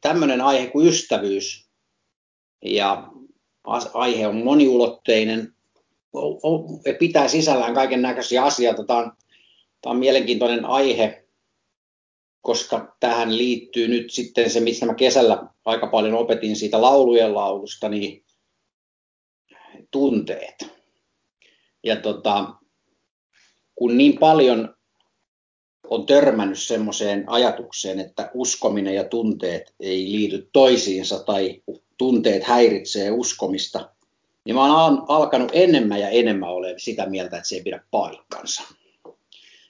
tämmöinen aihe kuin ystävyys ja aihe on moniulotteinen, pitää sisällään kaiken näköisiä asioita. Tämä on, tämä on mielenkiintoinen aihe, koska tähän liittyy nyt sitten se, mistä mä kesällä aika paljon opetin siitä laulujen laulusta, niin tunteet. Ja tota, kun niin paljon on törmännyt semmoiseen ajatukseen, että uskominen ja tunteet ei liity toisiinsa tai tunteet häiritsee uskomista, niin mä oon alkanut enemmän ja enemmän olemaan sitä mieltä, että se ei pidä paikkansa.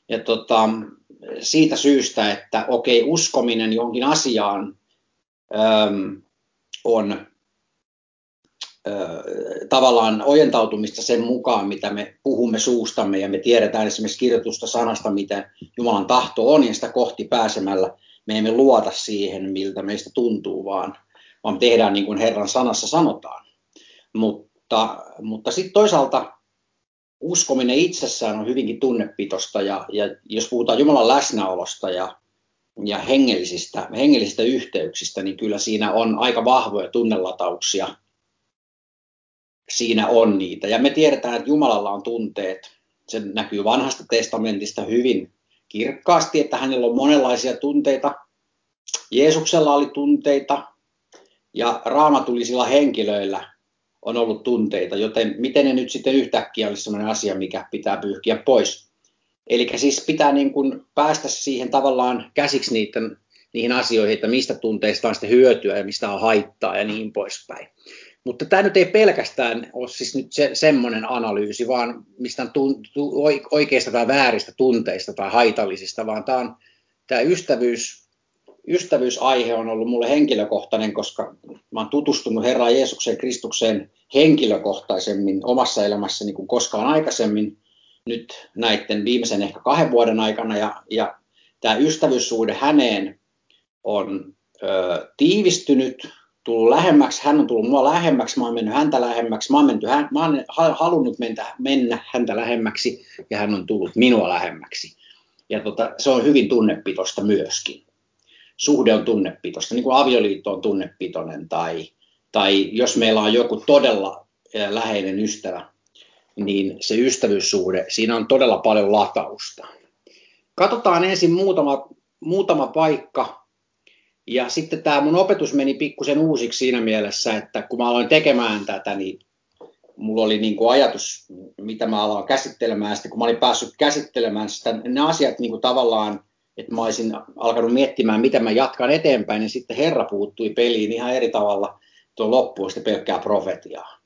Ja tota, siitä syystä, että okei, uskominen johonkin asiaan äm, on tavallaan ojentautumista sen mukaan, mitä me puhumme suustamme ja me tiedetään esimerkiksi kirjoitusta sanasta, mitä Jumalan tahto on ja sitä kohti pääsemällä me emme luota siihen, miltä meistä tuntuu, vaan, vaan tehdään niin kuin Herran sanassa sanotaan. Mutta, mutta sitten toisaalta uskominen itsessään on hyvinkin tunnepitosta ja, ja jos puhutaan Jumalan läsnäolosta ja, ja hengellisistä, hengellisistä yhteyksistä, niin kyllä siinä on aika vahvoja tunnelatauksia – siinä on niitä. Ja me tiedetään, että Jumalalla on tunteet. Se näkyy vanhasta testamentista hyvin kirkkaasti, että hänellä on monenlaisia tunteita. Jeesuksella oli tunteita ja raamatullisilla henkilöillä on ollut tunteita, joten miten ne nyt sitten yhtäkkiä olisi sellainen asia, mikä pitää pyyhkiä pois. Eli siis pitää niin kuin päästä siihen tavallaan käsiksi niiden, niihin asioihin, että mistä tunteista on sitten hyötyä ja mistä on haittaa ja niin poispäin. Mutta tämä nyt ei pelkästään ole siis nyt se, semmoinen analyysi, vaan mistä tun, tu, oikeista tai vääristä tunteista tai haitallisista, vaan tämä, on, tämä ystävyys, ystävyysaihe on ollut mulle henkilökohtainen, koska mä olen tutustunut Herran Jeesukseen Kristukseen henkilökohtaisemmin omassa elämässäni kuin koskaan aikaisemmin nyt näiden viimeisen ehkä kahden vuoden aikana. Ja, ja tämä ystävyyssuhde häneen on ö, tiivistynyt tullut lähemmäksi, hän on tullut mua lähemmäksi, mä oon mennyt häntä lähemmäksi, mä oon, menty, hän, mä oon halunnut mennä, mennä häntä lähemmäksi ja hän on tullut minua lähemmäksi. Ja tota, se on hyvin tunnepitosta myöskin. Suhde on tunnepitosta, niin kuin avioliitto on tunnepitoinen tai, tai jos meillä on joku todella läheinen ystävä, niin se ystävyyssuhde, siinä on todella paljon latausta. Katsotaan ensin muutama, muutama paikka, ja sitten tämä mun opetus meni pikkusen uusiksi siinä mielessä, että kun mä aloin tekemään tätä, niin mulla oli niin kuin ajatus, mitä mä aloin käsittelemään. Sitten kun mä olin päässyt käsittelemään sitä, ne asiat niin kuin tavallaan, että mä olisin alkanut miettimään, mitä mä jatkan eteenpäin, niin sitten Herra puuttui peliin ihan eri tavalla tuon loppuun sitten pelkkää profetiaa.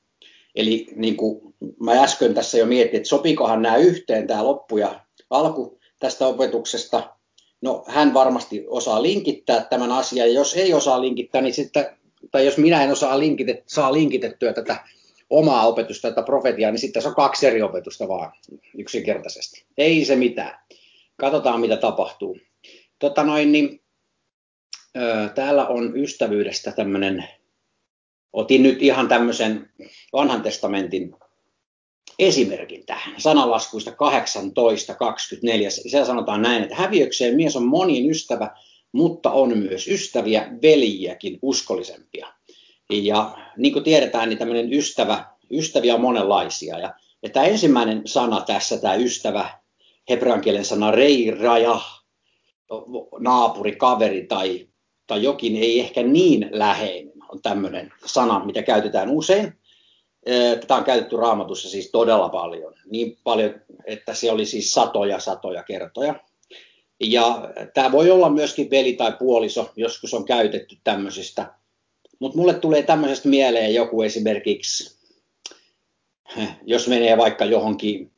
Eli niin kuin mä äsken tässä jo mietin, että sopikohan nämä yhteen, tämä loppu ja alku tästä opetuksesta, No hän varmasti osaa linkittää tämän asian, ja jos ei osaa linkittää, niin sitten, tai jos minä en osaa linkitet, saa linkitettyä tätä omaa opetusta, tätä profetiaa, niin sitten se on kaksi eri opetusta vaan yksinkertaisesti. Ei se mitään. Katsotaan, mitä tapahtuu. Tota noin, niin, ö, täällä on ystävyydestä tämmöinen, otin nyt ihan tämmöisen vanhan testamentin esimerkin tähän. Sanalaskuista 18.24. Siellä sanotaan näin, että häviökseen mies on monien ystävä, mutta on myös ystäviä, veljiäkin uskollisempia. Ja niin kuin tiedetään, niin tämmöinen ystävä, ystäviä on monenlaisia. Ja, ja tämä ensimmäinen sana tässä, tämä ystävä, hebrean kielen sana reiraja, naapuri, kaveri tai, tai jokin ei ehkä niin läheinen, on tämmöinen sana, mitä käytetään usein. Tätä on käytetty raamatussa siis todella paljon. Niin paljon, että se oli siis satoja satoja kertoja. Ja tämä voi olla myöskin veli tai puoliso, joskus on käytetty tämmöisistä. Mutta mulle tulee tämmöisestä mieleen joku esimerkiksi, jos menee vaikka johonkin,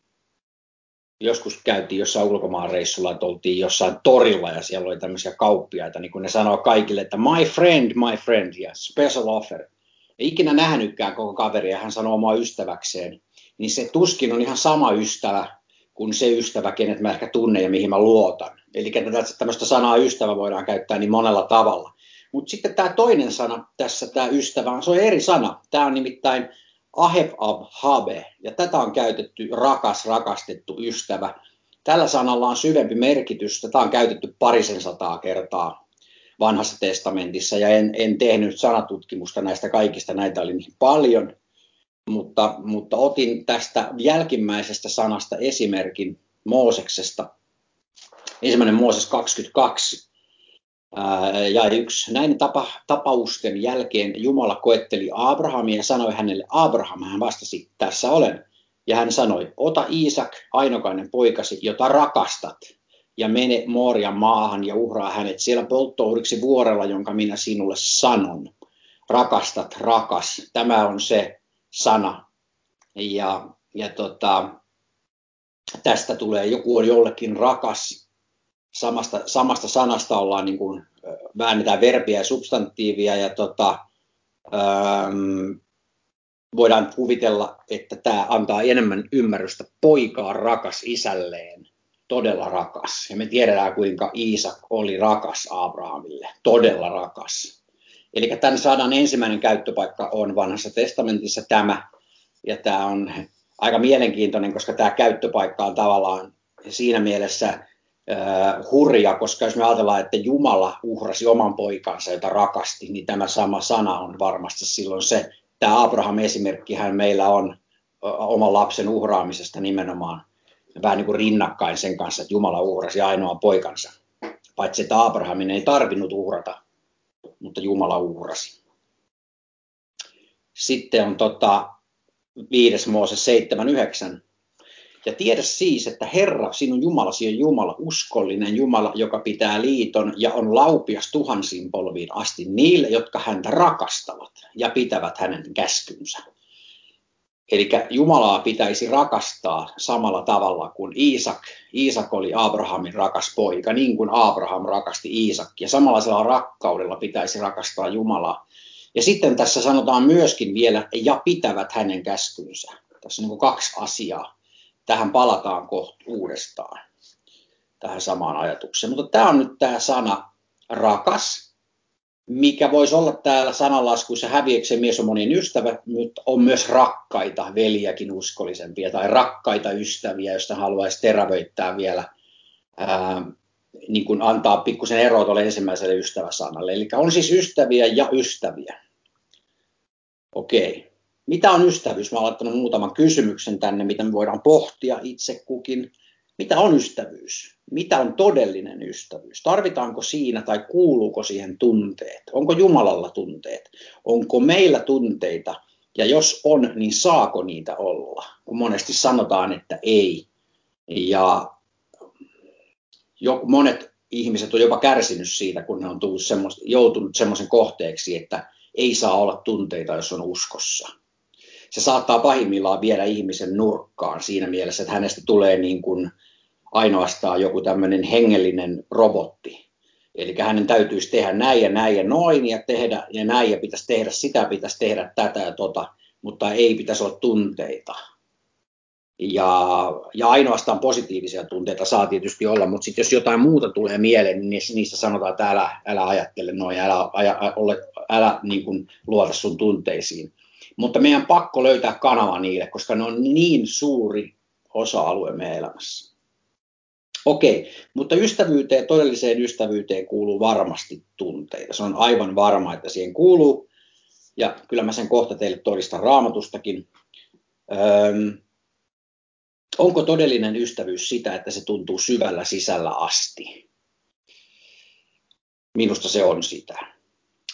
joskus käytiin jossain ulkomaan reissulla, että oltiin jossain torilla ja siellä oli tämmöisiä kauppiaita, niin kun ne sanoo kaikille, että my friend, my friend, ja special offer – ei ikinä nähnytkään koko kaveria, hän sanoo omaa ystäväkseen, niin se tuskin on ihan sama ystävä kuin se ystävä, kenet mä ehkä tunnen ja mihin mä luotan. Eli tämmöistä sanaa ystävä voidaan käyttää niin monella tavalla. Mutta sitten tämä toinen sana tässä, tämä ystävä, se on eri sana. Tämä on nimittäin aheb ab habe, ja tätä on käytetty rakas, rakastettu ystävä. Tällä sanalla on syvempi merkitys, tätä on käytetty parisen sataa kertaa vanhassa testamentissa ja en, en tehnyt sanatutkimusta näistä kaikista, näitä oli niin paljon, mutta, mutta otin tästä jälkimmäisestä sanasta esimerkin Mooseksesta. Ensimmäinen Mooses 22 ja yksi. Näin tapa, tapausten jälkeen Jumala koetteli Abrahamia ja sanoi hänelle, Abraham, hän vastasi, tässä olen. Ja hän sanoi, ota Iisak, ainokainen poikasi, jota rakastat, ja mene Moorian maahan ja uhraa hänet siellä polttouhriksi vuorella, jonka minä sinulle sanon. Rakastat, rakas. Tämä on se sana. Ja, ja tota, tästä tulee, joku on jollekin rakas. Samasta, samasta sanasta ollaan niin kuin, väännetään verbiä ja substantiivia ja tota, ähm, voidaan kuvitella, että tämä antaa enemmän ymmärrystä poikaa rakas isälleen todella rakas. Ja me tiedetään, kuinka Iisak oli rakas Abrahamille, todella rakas. Eli tämän saadaan ensimmäinen käyttöpaikka on vanhassa testamentissa tämä. Ja tämä on aika mielenkiintoinen, koska tämä käyttöpaikka on tavallaan siinä mielessä äh, hurja, koska jos me ajatellaan, että Jumala uhrasi oman poikansa, jota rakasti, niin tämä sama sana on varmasti silloin se. Tämä Abraham-esimerkkihän meillä on oman lapsen uhraamisesta nimenomaan vähän niin kuin rinnakkain sen kanssa, että Jumala uhrasi ainoa poikansa. Paitsi että Abrahamin ei tarvinnut uhrata, mutta Jumala uhrasi. Sitten on tota, 5. Mooses 7.9. Ja tiedä siis, että Herra, sinun Jumalasi on Jumala, uskollinen Jumala, joka pitää liiton ja on laupias tuhansiin polviin asti niille, jotka häntä rakastavat ja pitävät hänen käskynsä. Eli Jumalaa pitäisi rakastaa samalla tavalla kuin Iisak. Iisak oli Abrahamin rakas poika, niin kuin Abraham rakasti Iisakkia. Samanlaisella rakkaudella pitäisi rakastaa Jumalaa. Ja sitten tässä sanotaan myöskin vielä, ja pitävät hänen käskynsä. Tässä on niin kaksi asiaa. Tähän palataan kohta uudestaan, tähän samaan ajatukseen. Mutta tämä on nyt tämä sana rakas, mikä voisi olla täällä sananlaskuissa häviöksen mies on monien ystävä, mutta on myös rakkaita veljiäkin uskollisempia tai rakkaita ystäviä, joista haluaisi terävöittää vielä, ää, niin kuin antaa pikkusen eroa tuolle ensimmäiselle ystäväsanalle. Eli on siis ystäviä ja ystäviä. Okei. Mitä on ystävyys? Mä olen laittanut muutaman kysymyksen tänne, mitä me voidaan pohtia itse kukin. Mitä on ystävyys? Mitä on todellinen ystävyys? Tarvitaanko siinä tai kuuluuko siihen tunteet? Onko Jumalalla tunteet? Onko meillä tunteita? Ja jos on, niin saako niitä olla? Kun monesti sanotaan, että ei. Ja jo, monet ihmiset on jopa kärsinyt siitä, kun ne on tullut semmoista, joutunut semmoisen kohteeksi, että ei saa olla tunteita, jos on uskossa. Se saattaa pahimmillaan viedä ihmisen nurkkaan siinä mielessä, että hänestä tulee niin kuin ainoastaan joku tämmöinen hengellinen robotti. Eli hänen täytyisi tehdä näin ja näin ja noin ja tehdä ja näin ja pitäisi tehdä sitä, pitäisi tehdä tätä ja tota, mutta ei pitäisi olla tunteita. Ja, ja ainoastaan positiivisia tunteita saa tietysti olla, mutta sitten jos jotain muuta tulee mieleen, niin niistä sanotaan, että älä, älä ajattele noin, älä, älä, älä, älä niin kuin luota sun tunteisiin. Mutta meidän pakko löytää kanava niille, koska ne on niin suuri osa-alue meidän elämässä. Okei, mutta ystävyyteen, todelliseen ystävyyteen kuuluu varmasti tunteita. Se on aivan varma, että siihen kuuluu. Ja kyllä mä sen kohta teille todistan raamatustakin. Öm, onko todellinen ystävyys sitä, että se tuntuu syvällä sisällä asti? Minusta se on sitä.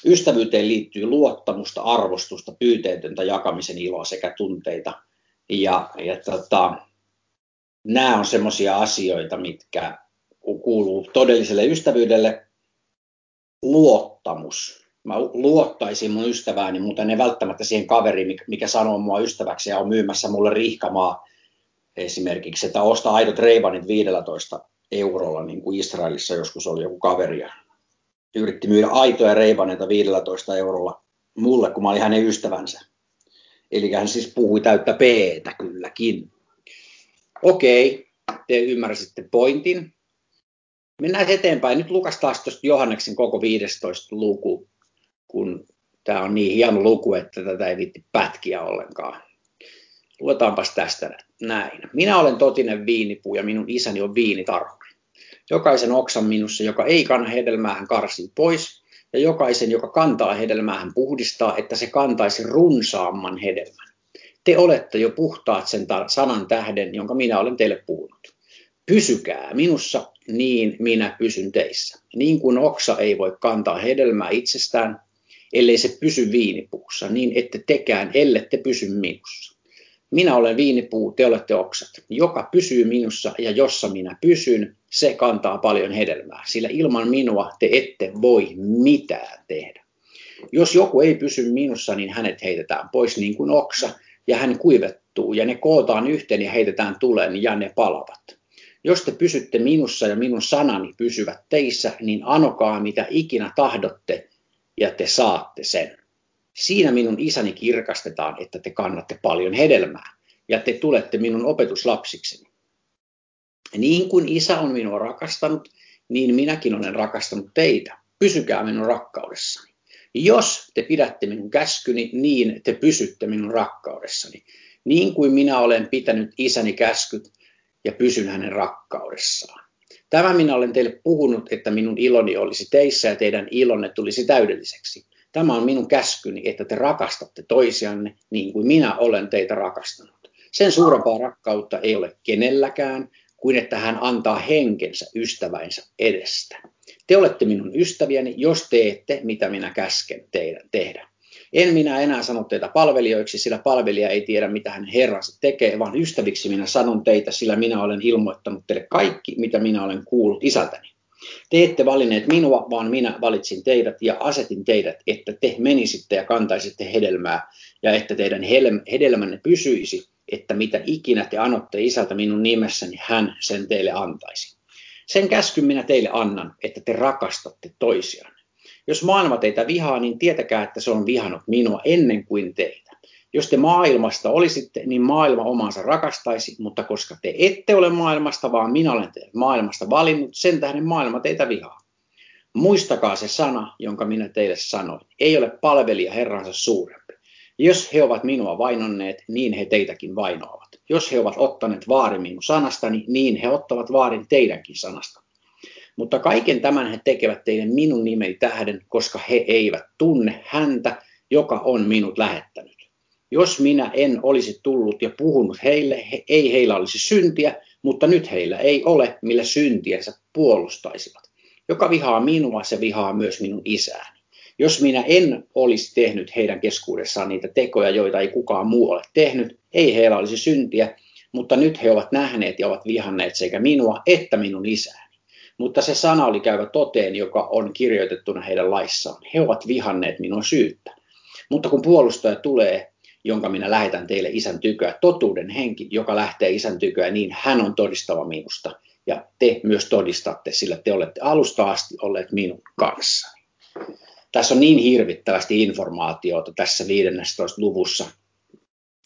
Ystävyyteen liittyy luottamusta, arvostusta, pyyteetöntä jakamisen iloa sekä tunteita. Ja, ja tota, nämä on semmoisia asioita, mitkä kuuluu todelliselle ystävyydelle. Luottamus. Mä luottaisin mun ystävääni, mutta ne välttämättä siihen kaveriin, mikä sanoo mua ystäväksi ja on myymässä mulle rihkamaa esimerkiksi, että osta aidot reivanit 15 eurolla, niin kuin Israelissa joskus oli joku kaveri ja yritti myydä aitoja reivaneita 15 eurolla mulle, kun mä olin hänen ystävänsä. Eli hän siis puhui täyttä p kylläkin. Okei, te ymmärsitte pointin. Mennään eteenpäin. Nyt Lukas taas tuosta Johanneksen koko 15 luku, kun tämä on niin hieno luku, että tätä ei viitti pätkiä ollenkaan. Luetaanpas tästä näin. Minä olen totinen viinipuu ja minun isäni on viinitarhuri. Jokaisen oksan minussa, joka ei kanna hedelmää, hän karsii pois. Ja jokaisen, joka kantaa hedelmää, hän puhdistaa, että se kantaisi runsaamman hedelmän. Te olette jo puhtaat sen sanan tähden, jonka minä olen teille puhunut. Pysykää minussa, niin minä pysyn teissä. Niin kuin oksa ei voi kantaa hedelmää itsestään, ellei se pysy viinipuussa, niin ette tekään, ellette pysy minussa. Minä olen viinipuu, te olette oksat. Joka pysyy minussa ja jossa minä pysyn, se kantaa paljon hedelmää, sillä ilman minua te ette voi mitään tehdä. Jos joku ei pysy minussa, niin hänet heitetään pois niin kuin oksa, ja hän kuivettuu, ja ne kootaan yhteen ja heitetään tuleen, ja ne palavat. Jos te pysytte minussa ja minun sanani pysyvät teissä, niin anokaa mitä ikinä tahdotte, ja te saatte sen. Siinä minun isäni kirkastetaan, että te kannatte paljon hedelmää, ja te tulette minun opetuslapsikseni. Niin kuin isä on minua rakastanut, niin minäkin olen rakastanut teitä. Pysykää minun rakkaudessani. Jos te pidätte minun käskyni, niin te pysytte minun rakkaudessani. Niin kuin minä olen pitänyt isäni käskyt ja pysyn hänen rakkaudessaan. Tämä minä olen teille puhunut, että minun iloni olisi teissä ja teidän ilonne tulisi täydelliseksi. Tämä on minun käskyni, että te rakastatte toisianne niin kuin minä olen teitä rakastanut. Sen suurempaa rakkautta ei ole kenelläkään kuin että hän antaa henkensä ystäväinsä edestä. Te olette minun ystäviäni, jos teette, mitä minä käsken teidän tehdä. En minä enää sano teitä palvelijoiksi, sillä palvelija ei tiedä, mitä hän herransa tekee, vaan ystäviksi minä sanon teitä, sillä minä olen ilmoittanut teille kaikki, mitä minä olen kuullut isältäni. Te ette valinneet minua, vaan minä valitsin teidät ja asetin teidät, että te menisitte ja kantaisitte hedelmää ja että teidän hedelmänne pysyisi, että mitä ikinä te anotte isältä minun nimessäni, hän sen teille antaisi. Sen käskyn minä teille annan, että te rakastatte toisianne. Jos maailma teitä vihaa, niin tietäkää, että se on vihannut minua ennen kuin teitä. Jos te maailmasta olisitte, niin maailma omansa rakastaisi, mutta koska te ette ole maailmasta, vaan minä olen teidät maailmasta valinnut, sen tähden maailma teitä vihaa. Muistakaa se sana, jonka minä teille sanoin. Ei ole palvelija Herransa suurempi. Jos he ovat minua vainonneet, niin he teitäkin vainoavat. Jos he ovat ottaneet vaarin minun sanastani, niin he ottavat vaarin teidänkin sanasta. Mutta kaiken tämän he tekevät teille minun nimeni tähden, koska he eivät tunne häntä, joka on minut lähettänyt. Jos minä en olisi tullut ja puhunut heille, he, ei heillä olisi syntiä, mutta nyt heillä ei ole, millä syntiensä puolustaisivat. Joka vihaa minua, se vihaa myös minun isääni. Jos minä en olisi tehnyt heidän keskuudessaan niitä tekoja, joita ei kukaan muu ole tehnyt, ei heillä olisi syntiä, mutta nyt he ovat nähneet ja ovat vihanneet sekä minua että minun isääni. Mutta se sana oli käyvä toteen, joka on kirjoitettuna heidän laissaan. He ovat vihanneet minua syyttä. Mutta kun puolustaja tulee, jonka minä lähetän teille isän tyköä, totuuden henki, joka lähtee isän tyköä, niin hän on todistava minusta. Ja te myös todistatte, sillä te olette alusta asti olleet minun kanssani. Tässä on niin hirvittävästi informaatiota tässä 15. luvussa,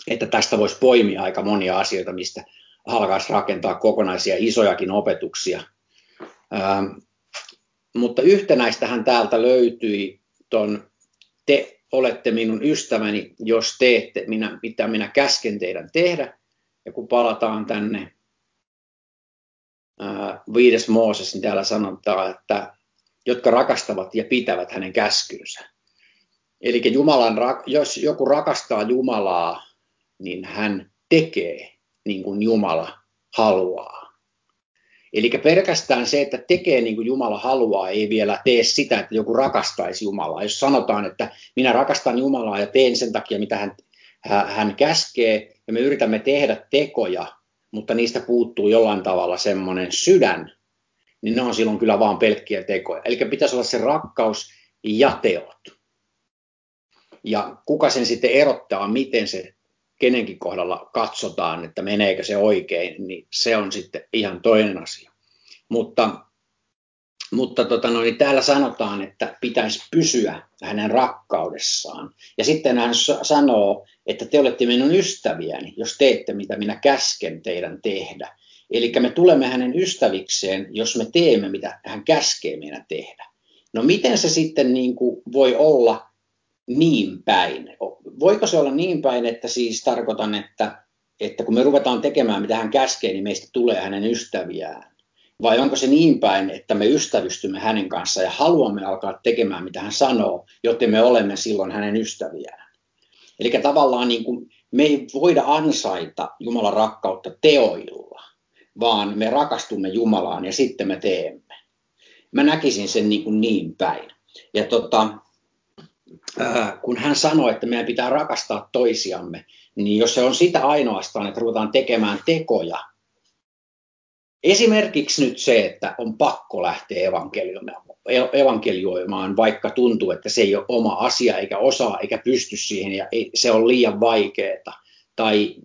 että tästä voisi poimia aika monia asioita, mistä alkaisi rakentaa kokonaisia isojakin opetuksia. Ähm, mutta yhtenäistähän täältä löytyi ton te olette minun ystäväni, jos teette, minä, mitä minä käsken teidän tehdä. Ja kun palataan tänne ää, viides Mooses, niin täällä sanotaan, että jotka rakastavat ja pitävät hänen käskynsä. Eli Jumalan, jos joku rakastaa Jumalaa, niin hän tekee niin kuin Jumala haluaa. Eli pelkästään se, että tekee niin kuin Jumala haluaa, ei vielä tee sitä, että joku rakastaisi Jumalaa. Jos sanotaan, että minä rakastan Jumalaa ja teen sen takia, mitä hän, hän käskee, ja me yritämme tehdä tekoja, mutta niistä puuttuu jollain tavalla semmoinen sydän, niin ne on silloin kyllä vaan pelkkiä tekoja. Eli pitäisi olla se rakkaus ja teot. Ja kuka sen sitten erottaa, miten se kenenkin kohdalla katsotaan, että meneekö se oikein, niin se on sitten ihan toinen asia. Mutta, mutta tota no, niin täällä sanotaan, että pitäisi pysyä hänen rakkaudessaan. Ja sitten hän sanoo, että te olette minun ystäviäni, jos teette mitä minä käsken teidän tehdä. Eli me tulemme hänen ystävikseen, jos me teemme mitä hän käskee meidän tehdä. No miten se sitten niin kuin voi olla niin päin? Voiko se olla niin päin, että siis tarkoitan, että, että kun me ruvetaan tekemään mitä hän käskee, niin meistä tulee hänen ystäviään? Vai onko se niin päin, että me ystävystymme hänen kanssaan ja haluamme alkaa tekemään, mitä hän sanoo, jotta me olemme silloin hänen ystäviään. Eli tavallaan niin kuin me ei voida ansaita Jumalan rakkautta teoilla, vaan me rakastumme Jumalaan ja sitten me teemme. Mä näkisin sen niin, kuin niin päin. Ja tota, äh, kun hän sanoi, että meidän pitää rakastaa toisiamme, niin jos se on sitä ainoastaan, että ruvetaan tekemään tekoja, Esimerkiksi nyt se, että on pakko lähteä evankelioimaan, vaikka tuntuu, että se ei ole oma asia, eikä osaa, eikä pysty siihen, ja se on liian vaikeaa, tai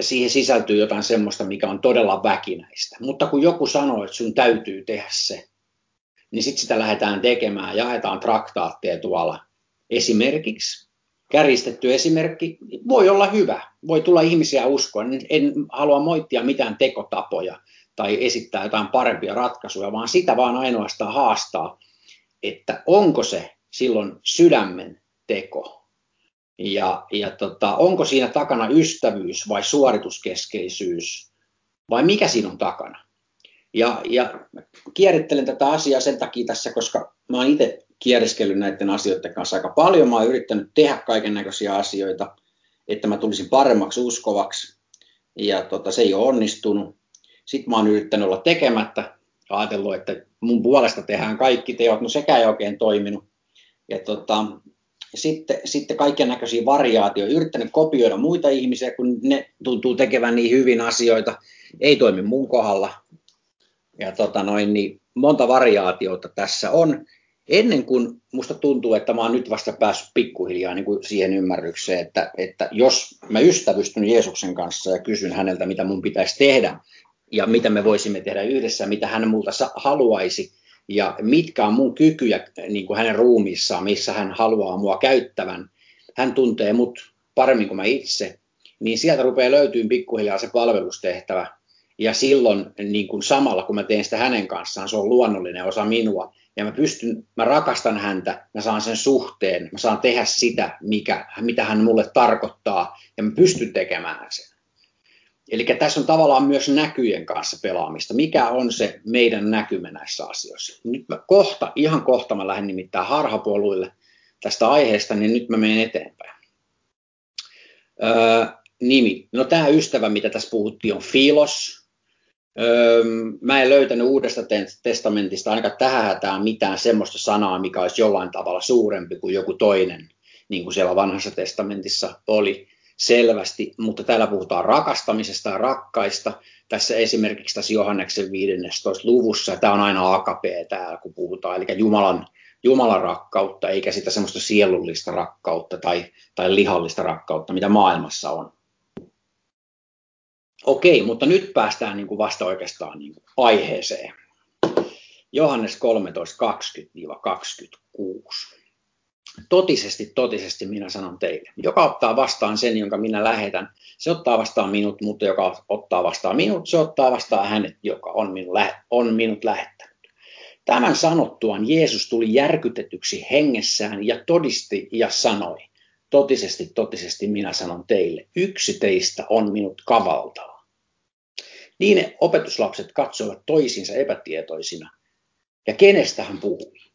siihen sisältyy jotain semmoista, mikä on todella väkinäistä. Mutta kun joku sanoo, että sun täytyy tehdä se, niin sitten sitä lähdetään tekemään, jaetaan traktaatteja tuolla. Esimerkiksi kärjistetty esimerkki voi olla hyvä, voi tulla ihmisiä uskoa. En halua moittia mitään tekotapoja, tai esittää jotain parempia ratkaisuja, vaan sitä vaan ainoastaan haastaa, että onko se silloin sydämen teko. Ja, ja tota, onko siinä takana ystävyys vai suorituskeskeisyys vai mikä siinä on takana. Ja, ja kierittelen tätä asiaa sen takia tässä, koska mä oon itse kieriskellyt näiden asioiden kanssa aika paljon. Mä oon yrittänyt tehdä kaiken näköisiä asioita, että mä tulisin paremmaksi uskovaksi. Ja tota, se ei ole onnistunut. Sitten mä oon yrittänyt olla tekemättä, ajatellut, että mun puolesta tehdään kaikki teot, no sekä ei oikein toiminut. Ja tota, sitten, sitten kaiken näköisiä variaatioita, yrittänyt kopioida muita ihmisiä, kun ne tuntuu tekevän niin hyvin asioita, ei toimi mun kohdalla. Ja tota noin, niin monta variaatiota tässä on. Ennen kuin musta tuntuu, että mä oon nyt vasta päässyt pikkuhiljaa niin kuin siihen ymmärrykseen, että, että jos mä ystävystyn Jeesuksen kanssa ja kysyn häneltä, mitä mun pitäisi tehdä, ja mitä me voisimme tehdä yhdessä, mitä hän multa haluaisi ja mitkä on mun kykyjä niin kuin hänen ruumiissaan, missä hän haluaa mua käyttävän. Hän tuntee mut paremmin kuin mä itse, niin sieltä rupeaa löytyy pikkuhiljaa se palvelustehtävä. Ja silloin niin kuin samalla, kun mä teen sitä hänen kanssaan, se on luonnollinen osa minua. Ja mä pystyn, mä rakastan häntä, mä saan sen suhteen, mä saan tehdä sitä, mikä, mitä hän mulle tarkoittaa, ja mä pystyn tekemään sen. Eli tässä on tavallaan myös näkyjen kanssa pelaamista. Mikä on se meidän näkymä näissä asioissa? Nyt mä kohta, ihan kohta mä lähden nimittäin harhapoluille tästä aiheesta, niin nyt mä menen eteenpäin. Öö, nimi. No tämä ystävä, mitä tässä puhuttiin, on Filos. Öö, mä en löytänyt uudesta testamentista ainakaan tähän hätään mitään semmoista sanaa, mikä olisi jollain tavalla suurempi kuin joku toinen, niin kuin siellä vanhassa testamentissa oli selvästi, mutta täällä puhutaan rakastamisesta ja rakkaista. Tässä esimerkiksi tässä Johanneksen 15. luvussa, tämä on aina AKP täällä, kun puhutaan, eli Jumalan, Jumalan rakkautta, eikä sitä semmoista sielullista rakkautta tai, tai lihallista rakkautta, mitä maailmassa on. Okei, mutta nyt päästään niin kuin vasta oikeastaan niin kuin aiheeseen. Johannes 13, 20-26. Totisesti, totisesti minä sanon teille. Joka ottaa vastaan sen, jonka minä lähetän, se ottaa vastaan minut, mutta joka ottaa vastaan minut, se ottaa vastaan hänet, joka on minut, on minut lähettänyt. Tämän sanottuaan Jeesus tuli järkytetyksi hengessään ja todisti ja sanoi, totisesti, totisesti minä sanon teille, yksi teistä on minut kavaltava. Niin opetuslapset katsoivat toisinsa epätietoisina. Ja kenestä hän puhui?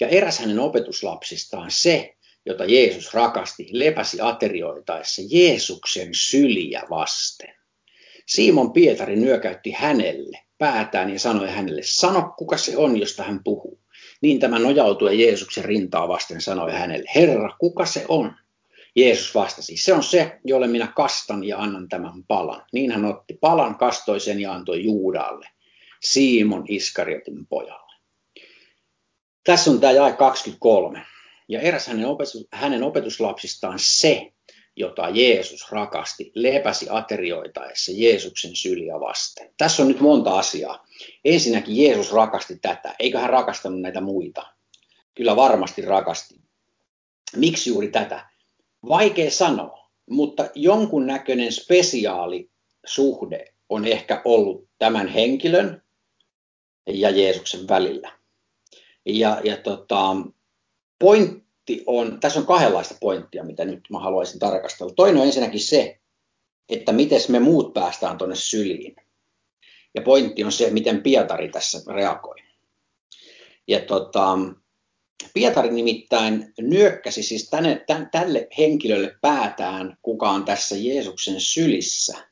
Ja eräs hänen opetuslapsistaan se, jota Jeesus rakasti, lepäsi aterioitaessa Jeesuksen syliä vasten. Simon Pietari nyökäytti hänelle päätään ja sanoi hänelle, sano kuka se on, josta hän puhuu. Niin tämä nojautui Jeesuksen rintaa vasten sanoi hänelle, Herra, kuka se on? Jeesus vastasi, se on se, jolle minä kastan ja annan tämän palan. Niin hän otti palan, kastoi sen ja antoi Juudalle, Simon Iskariotin pojalle. Tässä on tämä jae 23. Ja eräs hänen, opetus, hänen opetuslapsistaan se, jota Jeesus rakasti, lepäsi aterioitaessa Jeesuksen syliä vasten. Tässä on nyt monta asiaa. Ensinnäkin Jeesus rakasti tätä. Eikö hän rakastanut näitä muita? Kyllä varmasti rakasti. Miksi juuri tätä? Vaikea sanoa, mutta jonkun näköinen spesiaali suhde on ehkä ollut tämän henkilön ja Jeesuksen välillä. Ja, ja tota, pointti on, tässä on kahdenlaista pointtia, mitä nyt mä haluaisin tarkastella. Toinen on ensinnäkin se, että miten me muut päästään tuonne syliin. Ja pointti on se, miten Pietari tässä reagoi. Ja tota, Pietari nimittäin nyökkäsi siis tänne, tälle henkilölle päätään, kuka on tässä Jeesuksen sylissä,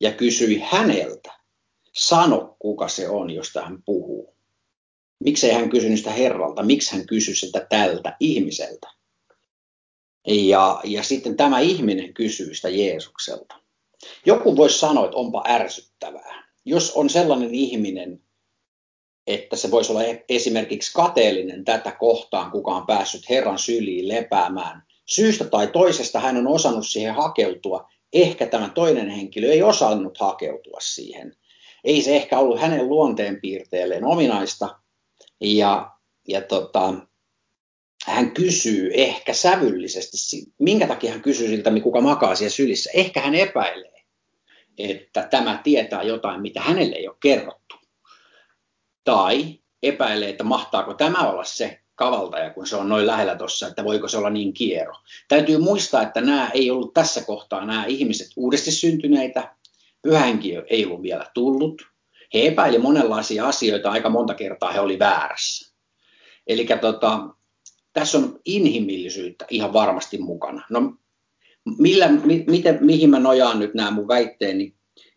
ja kysyi häneltä, sano kuka se on, josta hän puhuu. Miksei hän kysynyt sitä Herralta, miksi hän kysyi sitä tältä ihmiseltä. Ja, ja sitten tämä ihminen kysyy sitä Jeesukselta. Joku voisi sanoa, että onpa ärsyttävää. Jos on sellainen ihminen, että se voisi olla esimerkiksi kateellinen tätä kohtaan, kuka on päässyt Herran syliin lepäämään. Syystä tai toisesta hän on osannut siihen hakeutua. Ehkä tämä toinen henkilö ei osannut hakeutua siihen. Ei se ehkä ollut hänen luonteenpiirteelleen ominaista. Ja, ja tota, hän kysyy ehkä sävyllisesti, minkä takia hän kysyy siltä, kuka makaa siellä sylissä. Ehkä hän epäilee, että tämä tietää jotain, mitä hänelle ei ole kerrottu. Tai epäilee, että mahtaako tämä olla se kavaltaja, kun se on noin lähellä tuossa, että voiko se olla niin kiero. Täytyy muistaa, että nämä ei ollut tässä kohtaa nämä ihmiset uudesti syntyneitä, pyhänkin ei ollut vielä tullut. He epäili monenlaisia asioita, aika monta kertaa he oli väärässä. Eli tota, tässä on inhimillisyyttä ihan varmasti mukana. No, millä, mi, miten, mihin mä nojaan nyt nämä mun väitteeni,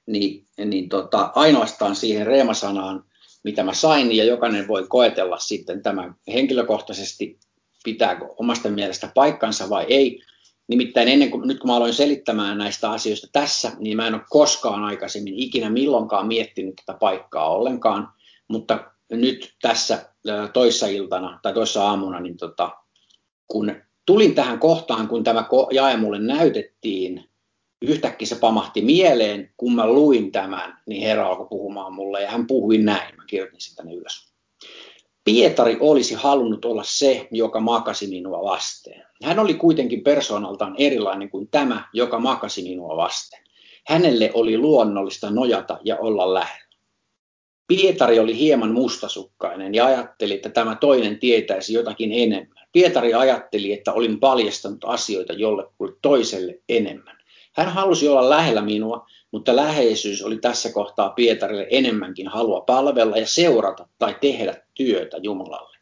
niin, niin tota, ainoastaan siihen reemasanaan, mitä mä sain, ja jokainen voi koetella sitten tämän henkilökohtaisesti, pitääkö omasta mielestä paikkansa vai ei. Nimittäin ennen kuin, nyt kun mä aloin selittämään näistä asioista tässä, niin mä en ole koskaan aikaisemmin ikinä milloinkaan miettinyt tätä paikkaa ollenkaan, mutta nyt tässä toissa iltana tai toissa aamuna, niin tota, kun tulin tähän kohtaan, kun tämä jae mulle näytettiin, yhtäkkiä se pamahti mieleen, kun mä luin tämän, niin Herra alkoi puhumaan mulle ja hän puhui näin, mä kirjoitin sitä tänne ylös. Pietari olisi halunnut olla se, joka makasi minua vasten. Hän oli kuitenkin persoonaltaan erilainen kuin tämä, joka makasi minua vasten. Hänelle oli luonnollista nojata ja olla lähellä. Pietari oli hieman mustasukkainen ja ajatteli, että tämä toinen tietäisi jotakin enemmän. Pietari ajatteli, että olin paljastanut asioita jollekulle toiselle enemmän. Hän halusi olla lähellä minua, mutta läheisyys oli tässä kohtaa Pietarille enemmänkin halua palvella ja seurata tai tehdä työtä Jumalalle.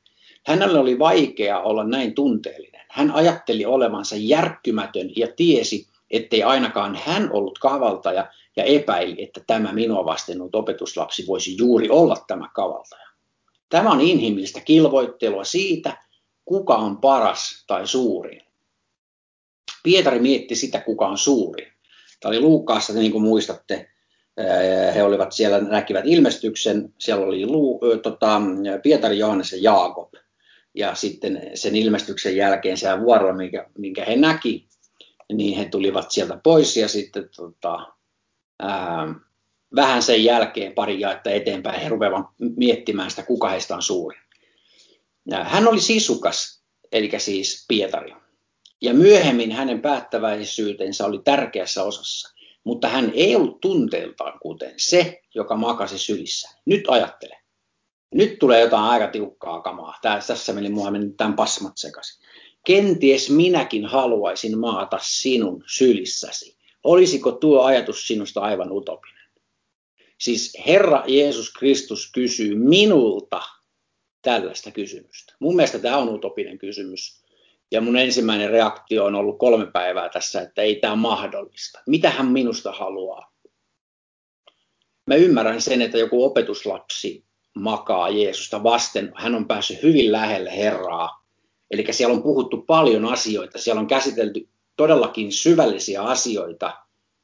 Hänelle oli vaikea olla näin tunteellinen. Hän ajatteli olevansa järkkymätön ja tiesi, ettei ainakaan hän ollut kavaltaja ja epäili, että tämä minua vasten ollut opetuslapsi voisi juuri olla tämä kavaltaja. Tämä on inhimillistä kilvoittelua siitä, kuka on paras tai suurin. Pietari mietti sitä, kuka on suurin. Tämä oli Luukkaassa, niin kuin muistatte, he olivat siellä, näkivät ilmestyksen, siellä oli Lu, tota, Pietari, Johannes ja Jaakob. Ja sitten sen ilmestyksen jälkeen siellä vuorolla, minkä, minkä he näki, niin he tulivat sieltä pois ja sitten tota, ää, vähän sen jälkeen pari jaetta eteenpäin he rupeavat miettimään sitä, kuka heistä on suuri. Hän oli sisukas, eli siis Pietari. Ja myöhemmin hänen päättäväisyytensä oli tärkeässä osassa, mutta hän ei ollut tunteeltaan kuten se, joka makasi sylissä. Nyt ajattele. Nyt tulee jotain aika tiukkaa kamaa. Tässä meni mua meni tämän pasmat sekaisin. Kenties minäkin haluaisin maata sinun sylissäsi. Olisiko tuo ajatus sinusta aivan utopinen? Siis Herra Jeesus Kristus kysyy minulta tällaista kysymystä. Mun mielestä tämä on utopinen kysymys. Ja mun ensimmäinen reaktio on ollut kolme päivää tässä, että ei tämä mahdollista. Mitä hän minusta haluaa? Mä ymmärrän sen, että joku opetuslapsi makaa Jeesusta vasten. Hän on päässyt hyvin lähelle Herraa. Eli siellä on puhuttu paljon asioita. Siellä on käsitelty todellakin syvällisiä asioita,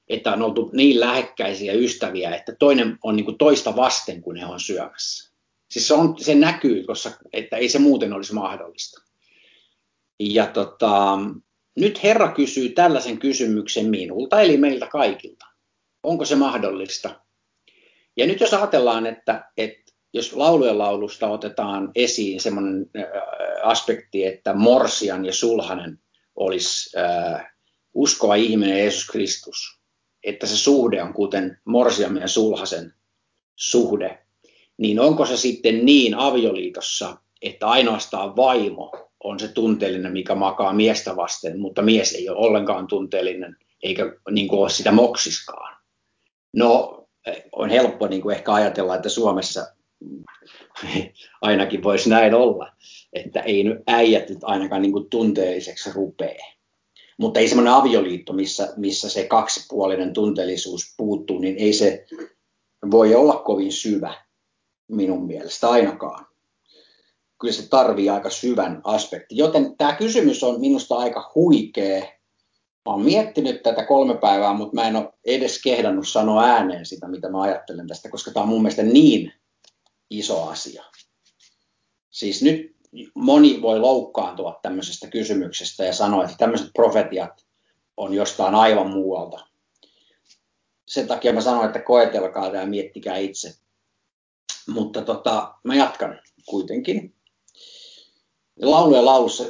että on oltu niin lähekkäisiä ystäviä, että toinen on niin kuin toista vasten, kun he on syömässä. Siis se, on, se näkyy, koska, että ei se muuten olisi mahdollista. Ja tota, nyt Herra kysyy tällaisen kysymyksen minulta, eli meiltä kaikilta. Onko se mahdollista? Ja nyt jos ajatellaan, että, että jos laulujen laulusta otetaan esiin semmoinen aspekti, että Morsian ja Sulhanen olisi äh, uskova ihminen Jeesus Kristus, että se suhde on kuten Morsian ja Sulhasen suhde, niin onko se sitten niin avioliitossa, että ainoastaan vaimo on se tunteellinen, mikä makaa miestä vasten, mutta mies ei ole ollenkaan tunteellinen, eikä niin kuin ole sitä moksiskaan. No, on helppo niin kuin ehkä ajatella, että Suomessa ainakin voisi näin olla, että ei nyt äijät nyt ainakaan niin kuin tunteelliseksi rupee. Mutta ei semmoinen avioliitto, missä, missä se kaksipuolinen tunteellisuus puuttuu, niin ei se voi olla kovin syvä minun mielestä ainakaan. Kyllä se tarvii aika syvän aspekti. Joten tämä kysymys on minusta aika huikea. Mä oon miettinyt tätä kolme päivää, mutta mä en ole edes kehdannut sanoa ääneen sitä, mitä mä ajattelen tästä, koska tämä on mun mielestä niin iso asia. Siis nyt moni voi loukkaantua tämmöisestä kysymyksestä ja sanoa, että tämmöiset profetiat on jostain aivan muualta. Sen takia mä sanoin, että koetelkaa tämä ja miettikää itse. Mutta tota, mä jatkan kuitenkin. Laulu ja laulussa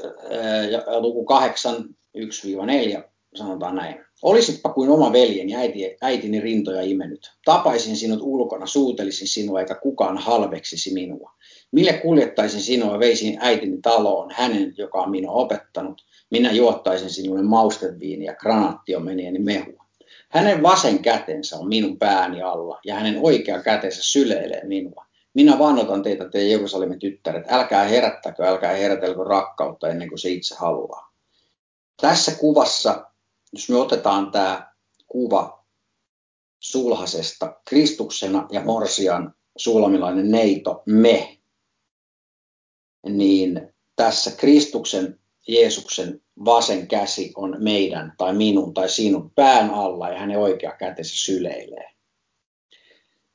luku 8, 1-4 sanotaan näin. Olisitpa kuin oma veljeni äiti, äitini rintoja imennyt. Tapaisin sinut ulkona, suutelisin sinua eikä kukaan halveksisi minua. Mille kuljettaisin sinua, veisin äitini taloon, hänen, joka on minua opettanut. Minä juottaisin sinulle mausteviiniä, granaattiomenieni mehua. Hänen vasen kätensä on minun pääni alla ja hänen oikea kätensä syleilee minua. Minä vannotan teitä, te Jerusalemin tyttäret, älkää herättäkö, älkää herätelkö rakkautta ennen kuin se itse haluaa. Tässä kuvassa, jos me otetaan tämä kuva sulhasesta Kristuksena ja Morsian suulamilainen neito, me, niin tässä Kristuksen, Jeesuksen vasen käsi on meidän tai minun tai sinun pään alla ja hänen oikea kätensä syleilee.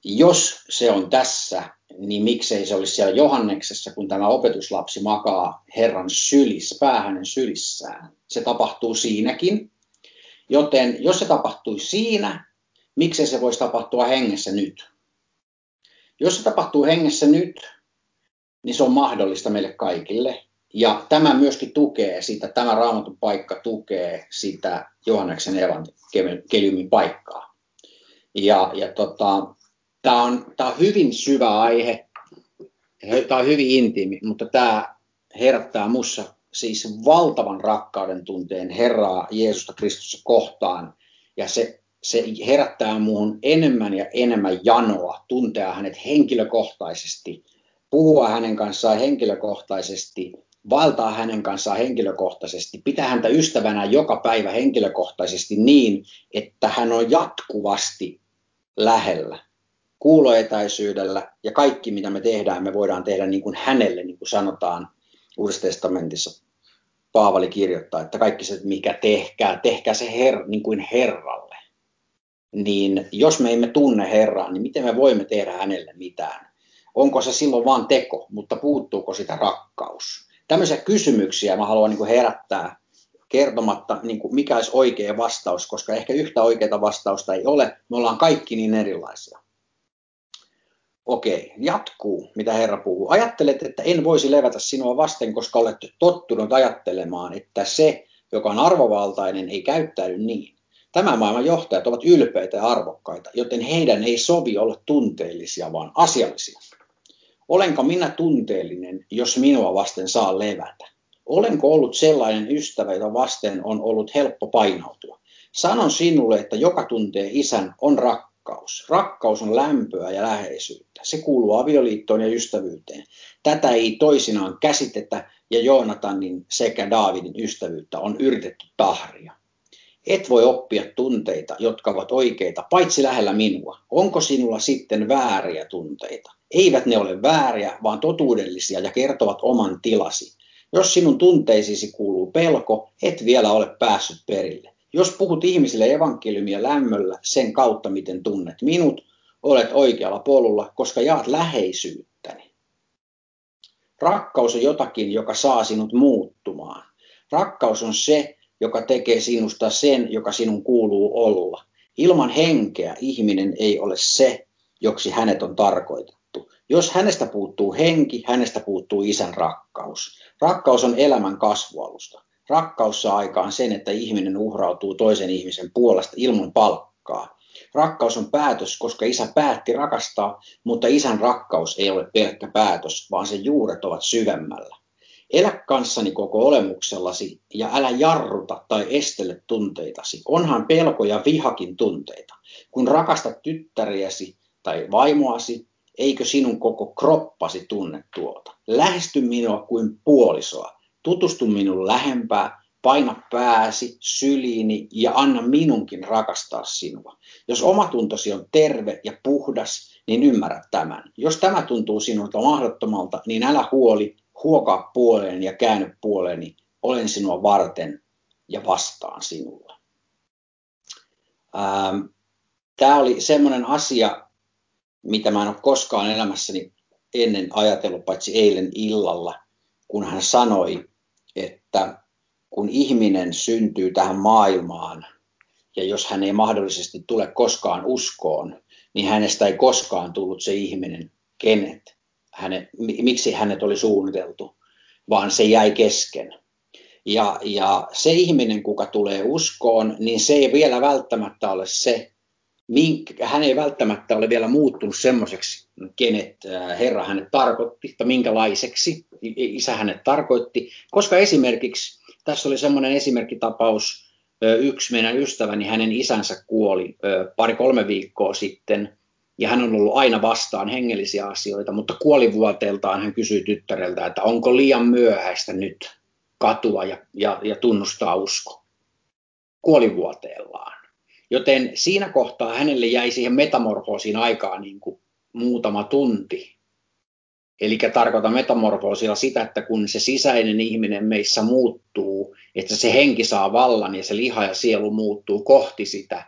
Jos se on tässä, niin miksei se olisi siellä Johanneksessa, kun tämä opetuslapsi makaa Herran sylissä, pää hänen sylissään. Se tapahtuu siinäkin. Joten jos se tapahtui siinä, miksei se voisi tapahtua hengessä nyt? Jos se tapahtuu hengessä nyt, niin se on mahdollista meille kaikille. Ja tämä myöskin tukee sitä, tämä raamatun paikka tukee sitä Johanneksen evankeliumin paikkaa. Ja, ja tota, tämä, on, tämä on hyvin syvä aihe, tämä on hyvin intiimi, mutta tämä herättää mussa siis valtavan rakkauden tunteen Herraa Jeesusta Kristusta kohtaan. Ja se, se herättää muuhun enemmän ja enemmän janoa tuntea hänet henkilökohtaisesti – puhua hänen kanssaan henkilökohtaisesti, valtaa hänen kanssaan henkilökohtaisesti, pitää häntä ystävänä joka päivä henkilökohtaisesti niin, että hän on jatkuvasti lähellä, kuuloetäisyydellä ja kaikki mitä me tehdään, me voidaan tehdä niin kuin hänelle, niin kuin sanotaan Uudessa testamentissa. Paavali kirjoittaa, että kaikki se, mikä tehkää, tehkää se her, niin kuin Herralle. Niin jos me emme tunne Herraa, niin miten me voimme tehdä hänelle mitään? onko se silloin vain teko, mutta puuttuuko sitä rakkaus? Tämmöisiä kysymyksiä mä haluan niin kuin herättää kertomatta, niin kuin mikä olisi oikea vastaus, koska ehkä yhtä oikeaa vastausta ei ole. Me ollaan kaikki niin erilaisia. Okei, jatkuu, mitä Herra puhuu. Ajattelet, että en voisi levätä sinua vasten, koska olet tottunut ajattelemaan, että se, joka on arvovaltainen, ei käyttäydy niin. Tämän maailman johtajat ovat ylpeitä ja arvokkaita, joten heidän ei sovi olla tunteellisia, vaan asiallisia. Olenko minä tunteellinen, jos minua vasten saa levätä? Olenko ollut sellainen ystävä, jota vasten on ollut helppo painautua? Sanon sinulle, että joka tuntee isän on rakkaus. Rakkaus on lämpöä ja läheisyyttä. Se kuuluu avioliittoon ja ystävyyteen. Tätä ei toisinaan käsitetä ja Joonatanin sekä Daavidin ystävyyttä on yritetty tahria. Et voi oppia tunteita, jotka ovat oikeita, paitsi lähellä minua. Onko sinulla sitten vääriä tunteita? Eivät ne ole vääriä, vaan totuudellisia ja kertovat oman tilasi. Jos sinun tunteisiisi kuuluu pelko, et vielä ole päässyt perille. Jos puhut ihmisille evankeliumia lämmöllä sen kautta, miten tunnet minut, olet oikealla polulla, koska jaat läheisyyttäni. Rakkaus on jotakin, joka saa sinut muuttumaan. Rakkaus on se, joka tekee sinusta sen, joka sinun kuuluu olla. Ilman henkeä ihminen ei ole se, joksi hänet on tarkoitettu. Jos hänestä puuttuu henki, hänestä puuttuu isän rakkaus. Rakkaus on elämän kasvualusta. Rakkaus saa aikaan sen, että ihminen uhrautuu toisen ihmisen puolesta ilman palkkaa. Rakkaus on päätös, koska isä päätti rakastaa, mutta isän rakkaus ei ole pelkkä päätös, vaan sen juuret ovat syvemmällä. Elä kanssani koko olemuksellasi ja älä jarruta tai estele tunteitasi. Onhan pelko ja vihakin tunteita. kun rakastat tyttäriäsi tai vaimoasi, eikö sinun koko kroppasi tunne tuota? Lähesty minua kuin puolisoa, tutustu minun lähempää, paina pääsi syliini ja anna minunkin rakastaa sinua. Jos omatuntosi on terve ja puhdas, niin ymmärrä tämän. Jos tämä tuntuu sinulta mahdottomalta, niin älä huoli, huokaa puoleen ja käänny puoleeni. Olen sinua varten ja vastaan sinulle. Ähm, Tämä oli semmoinen asia, mitä mä en ole koskaan elämässäni ennen ajatellut, paitsi eilen illalla, kun hän sanoi, että kun ihminen syntyy tähän maailmaan, ja jos hän ei mahdollisesti tule koskaan uskoon, niin hänestä ei koskaan tullut se ihminen, kenet, hänet, miksi hänet oli suunniteltu, vaan se jäi kesken. Ja, ja se ihminen, kuka tulee uskoon, niin se ei vielä välttämättä ole se, hän ei välttämättä ole vielä muuttunut semmoiseksi, kenet Herra hänet tarkoitti, tai minkälaiseksi isä hänet tarkoitti, koska esimerkiksi, tässä oli semmoinen esimerkkitapaus, yksi meidän ystäväni, hänen isänsä kuoli pari-kolme viikkoa sitten, ja hän on ollut aina vastaan hengellisiä asioita, mutta kuolivuoteeltaan hän kysyi tyttäreltä, että onko liian myöhäistä nyt katua ja, ja, ja tunnustaa usko kuolivuoteellaan. Joten siinä kohtaa hänelle jäi siihen metamorfoosiin aikaa niin kuin muutama tunti. Eli tarkoitan metamorfoosilla sitä, että kun se sisäinen ihminen meissä muuttuu, että se henki saa vallan ja se liha ja sielu muuttuu kohti sitä,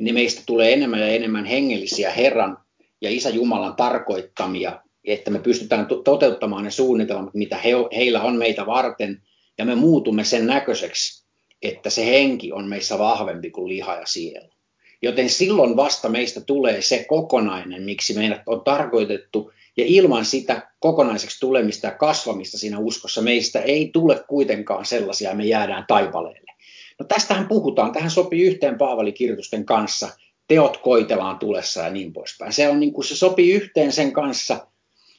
niin meistä tulee enemmän ja enemmän hengellisiä Herran ja Isä Jumalan tarkoittamia, että me pystytään toteuttamaan ne suunnitelmat, mitä he, heillä on meitä varten, ja me muutumme sen näköiseksi, että se henki on meissä vahvempi kuin liha ja sielu. Joten silloin vasta meistä tulee se kokonainen, miksi meidät on tarkoitettu, ja ilman sitä kokonaiseksi tulemista ja kasvamista siinä uskossa meistä ei tule kuitenkaan sellaisia, me jäädään taipaleelle. No tästähän puhutaan, tähän sopii yhteen Paavali-kirjoitusten kanssa, teot koitellaan tulessa ja niin poispäin. Se, on niin kuin, se sopii yhteen sen kanssa,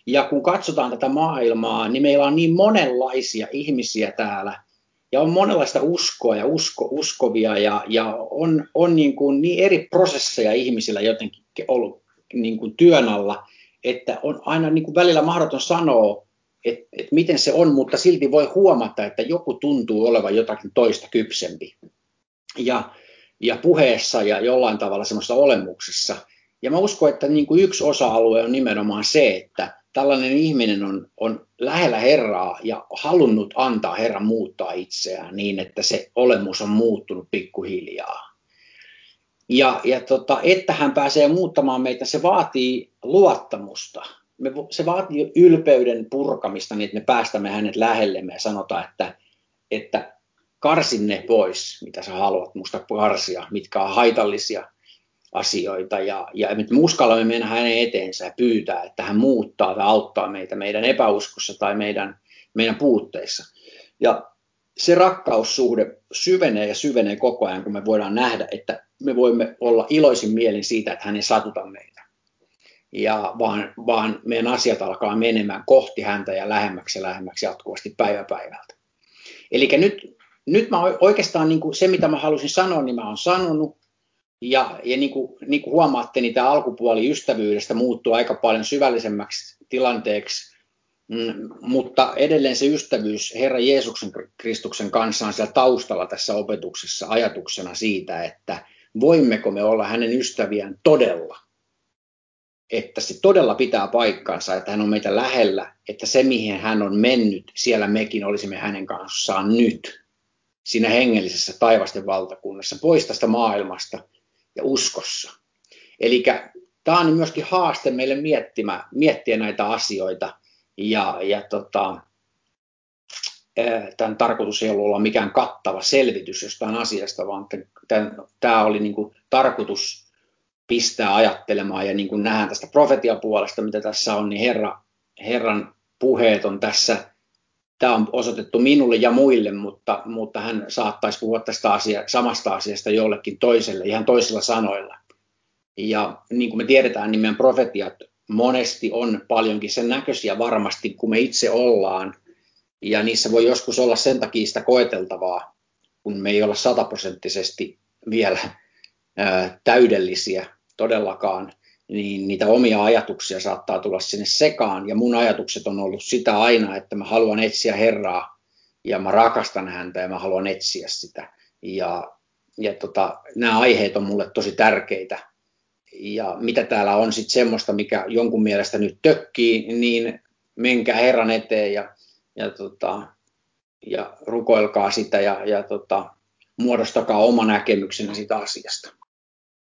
ja kun katsotaan tätä maailmaa, niin meillä on niin monenlaisia ihmisiä täällä, ja on monenlaista uskoa ja usko, uskovia ja, ja on, on niin, kuin niin eri prosesseja ihmisillä jotenkin ollut niin kuin työn alla, että on aina niin kuin välillä mahdoton sanoa, että, että miten se on, mutta silti voi huomata, että joku tuntuu olevan jotakin toista kypsempi. Ja, ja puheessa ja jollain tavalla semmoista olemuksessa. Ja mä uskon, että niin kuin yksi osa-alue on nimenomaan se, että tällainen ihminen on, on lähellä Herraa ja halunnut antaa Herran muuttaa itseään niin, että se olemus on muuttunut pikkuhiljaa. Ja, ja tota, että hän pääsee muuttamaan meitä, se vaatii luottamusta. Me, se vaatii ylpeyden purkamista niin, että me päästämme hänet lähellemme ja sanotaan, että, että karsin ne pois, mitä sä haluat musta karsia, mitkä on haitallisia – asioita ja, ja me uskallamme mennä hänen eteensä ja pyytää, että hän muuttaa tai auttaa meitä meidän epäuskossa tai meidän, meidän puutteissa. Ja se rakkaussuhde syvenee ja syvenee koko ajan, kun me voidaan nähdä, että me voimme olla iloisin mielin siitä, että hän ei satuta meitä. Ja vaan, vaan meidän asiat alkaa menemään kohti häntä ja lähemmäksi ja lähemmäksi jatkuvasti päivä päivältä. Eli nyt, nyt mä oikeastaan niin kuin se, mitä mä halusin sanoa, niin mä oon sanonut. Ja, ja niin, kuin, niin kuin huomaatte, niin tämä alkupuoli ystävyydestä muuttuu aika paljon syvällisemmäksi tilanteeksi, mm, mutta edelleen se ystävyys Herran Jeesuksen Kristuksen kanssa on siellä taustalla tässä opetuksessa ajatuksena siitä, että voimmeko me olla hänen ystäviään todella. Että se todella pitää paikkansa, että hän on meitä lähellä, että se mihin hän on mennyt, siellä mekin olisimme hänen kanssaan nyt, siinä hengellisessä taivasten valtakunnassa, pois tästä maailmasta – ja uskossa. Eli tämä on myöskin haaste meille miettimä, miettiä näitä asioita. Ja, ja tota, tämän tarkoitus ei ollut olla mikään kattava selvitys jostain asiasta, vaan tämän, tämä oli niin kuin tarkoitus pistää ajattelemaan ja niin kuin nähdään tästä profetiapuolesta, mitä tässä on, niin Herra, Herran puheet on tässä, tämä on osoitettu minulle ja muille, mutta, mutta hän saattaisi puhua tästä asia, samasta asiasta jollekin toiselle ihan toisilla sanoilla. Ja niin kuin me tiedetään, niin meidän profetiat monesti on paljonkin sen näköisiä varmasti kuin me itse ollaan. Ja niissä voi joskus olla sen takia sitä koeteltavaa, kun me ei olla sataprosenttisesti vielä ää, täydellisiä todellakaan, niin niitä omia ajatuksia saattaa tulla sinne sekaan. Ja mun ajatukset on ollut sitä aina, että mä haluan etsiä Herraa ja mä rakastan häntä ja mä haluan etsiä sitä. Ja, ja tota, nämä aiheet on mulle tosi tärkeitä. Ja mitä täällä on sitten semmoista, mikä jonkun mielestä nyt tökkii, niin menkää Herran eteen ja, ja, tota, ja rukoilkaa sitä ja, ja tota, muodostakaa oma näkemyksenne siitä asiasta.